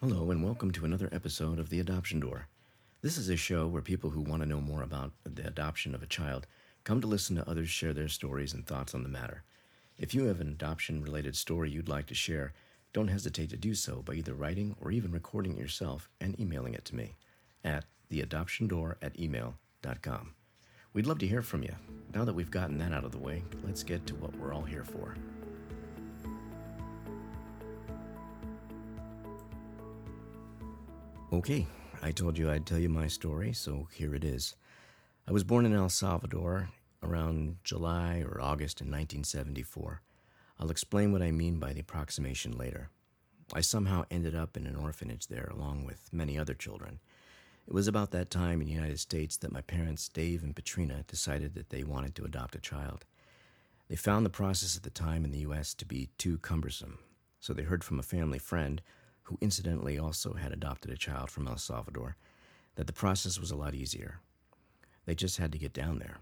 Hello, and welcome to another episode of The Adoption Door. This is a show where people who want to know more about the adoption of a child come to listen to others share their stories and thoughts on the matter. If you have an adoption related story you'd like to share, don't hesitate to do so by either writing or even recording it yourself and emailing it to me at theadoptiondoor at email.com. We'd love to hear from you. Now that we've gotten that out of the way, let's get to what we're all here for. Okay, I told you I'd tell you my story, so here it is. I was born in El Salvador around July or August in 1974. I'll explain what I mean by the approximation later. I somehow ended up in an orphanage there along with many other children. It was about that time in the United States that my parents, Dave and Patrina, decided that they wanted to adopt a child. They found the process at the time in the U.S. to be too cumbersome, so they heard from a family friend who incidentally also had adopted a child from El Salvador, that the process was a lot easier. They just had to get down there.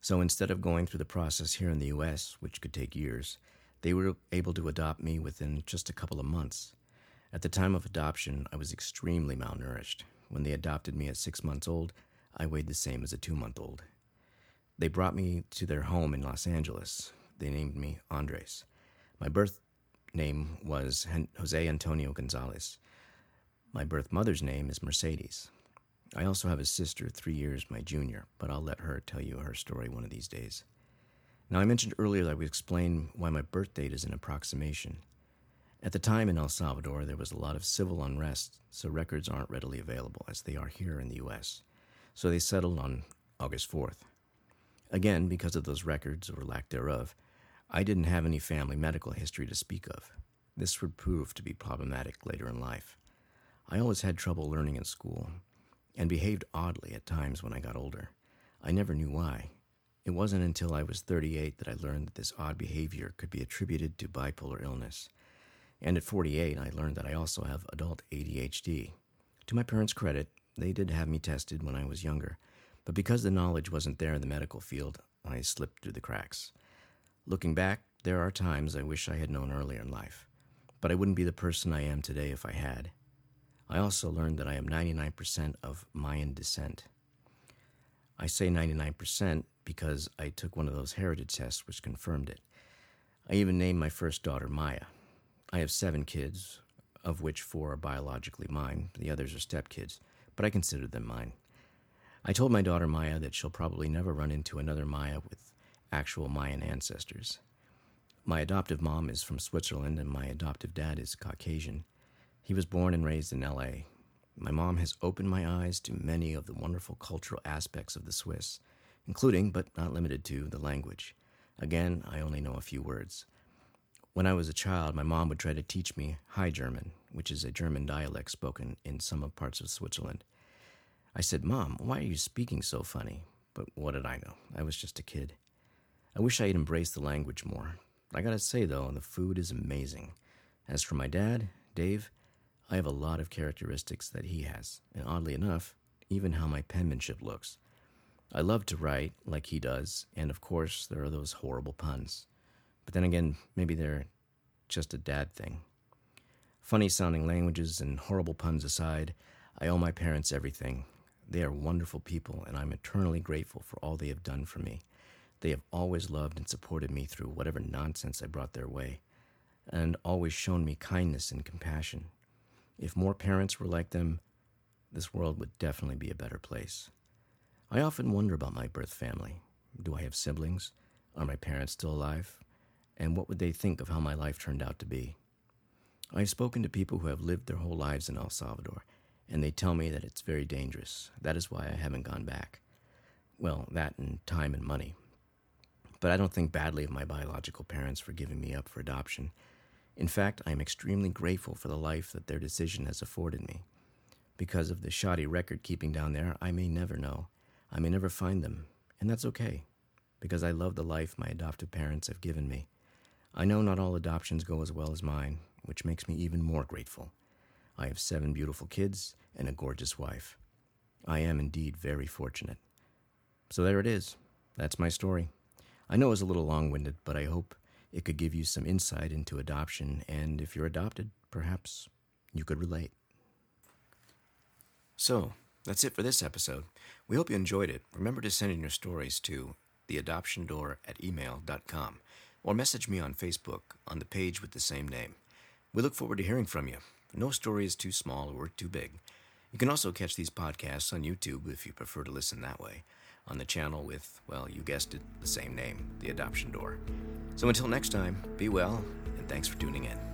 So instead of going through the process here in the US, which could take years, they were able to adopt me within just a couple of months. At the time of adoption, I was extremely malnourished. When they adopted me at six months old, I weighed the same as a two month old. They brought me to their home in Los Angeles. They named me Andres. My birth name was Jose Antonio Gonzalez. My birth mother's name is Mercedes. I also have a sister, three years my junior, but I'll let her tell you her story one of these days. Now, I mentioned earlier that I would explain why my birth date is an approximation. At the time in El Salvador, there was a lot of civil unrest, so records aren't readily available as they are here in the U.S. So they settled on August 4th. Again, because of those records or lack thereof, I didn't have any family medical history to speak of. This would prove to be problematic later in life. I always had trouble learning in school and behaved oddly at times when I got older. I never knew why. It wasn't until I was 38 that I learned that this odd behavior could be attributed to bipolar illness. And at 48, I learned that I also have adult ADHD. To my parents' credit, they did have me tested when I was younger, but because the knowledge wasn't there in the medical field, I slipped through the cracks. Looking back, there are times I wish I had known earlier in life, but I wouldn't be the person I am today if I had. I also learned that I am 99% of Mayan descent. I say 99% because I took one of those heritage tests which confirmed it. I even named my first daughter Maya. I have seven kids, of which four are biologically mine, the others are stepkids, but I consider them mine. I told my daughter Maya that she'll probably never run into another Maya with actual Mayan ancestors. My adoptive mom is from Switzerland and my adoptive dad is Caucasian. He was born and raised in LA. My mom has opened my eyes to many of the wonderful cultural aspects of the Swiss, including, but not limited to, the language. Again, I only know a few words. When I was a child, my mom would try to teach me High German, which is a German dialect spoken in some parts of Switzerland. I said, Mom, why are you speaking so funny? But what did I know? I was just a kid. I wish I had embraced the language more. I gotta say, though, the food is amazing. As for my dad, Dave, I have a lot of characteristics that he has, and oddly enough, even how my penmanship looks. I love to write like he does, and of course, there are those horrible puns. But then again, maybe they're just a dad thing. Funny sounding languages and horrible puns aside, I owe my parents everything. They are wonderful people, and I'm eternally grateful for all they have done for me. They have always loved and supported me through whatever nonsense I brought their way, and always shown me kindness and compassion. If more parents were like them, this world would definitely be a better place. I often wonder about my birth family. Do I have siblings? Are my parents still alive? And what would they think of how my life turned out to be? I've spoken to people who have lived their whole lives in El Salvador, and they tell me that it's very dangerous. That is why I haven't gone back. Well, that and time and money. But I don't think badly of my biological parents for giving me up for adoption. In fact, I am extremely grateful for the life that their decision has afforded me. Because of the shoddy record keeping down there, I may never know. I may never find them, and that's okay, because I love the life my adoptive parents have given me. I know not all adoptions go as well as mine, which makes me even more grateful. I have seven beautiful kids and a gorgeous wife. I am indeed very fortunate. So there it is. That's my story. I know it was a little long winded, but I hope it could give you some insight into adoption, and if you're adopted, perhaps you could relate. So, that's it for this episode. We hope you enjoyed it. Remember to send in your stories to theadoptiondoor at email.com or message me on Facebook on the page with the same name. We look forward to hearing from you. No story is too small or too big. You can also catch these podcasts on YouTube if you prefer to listen that way, on the channel with, well, you guessed it, the same name, The Adoption Door. So until next time, be well, and thanks for tuning in.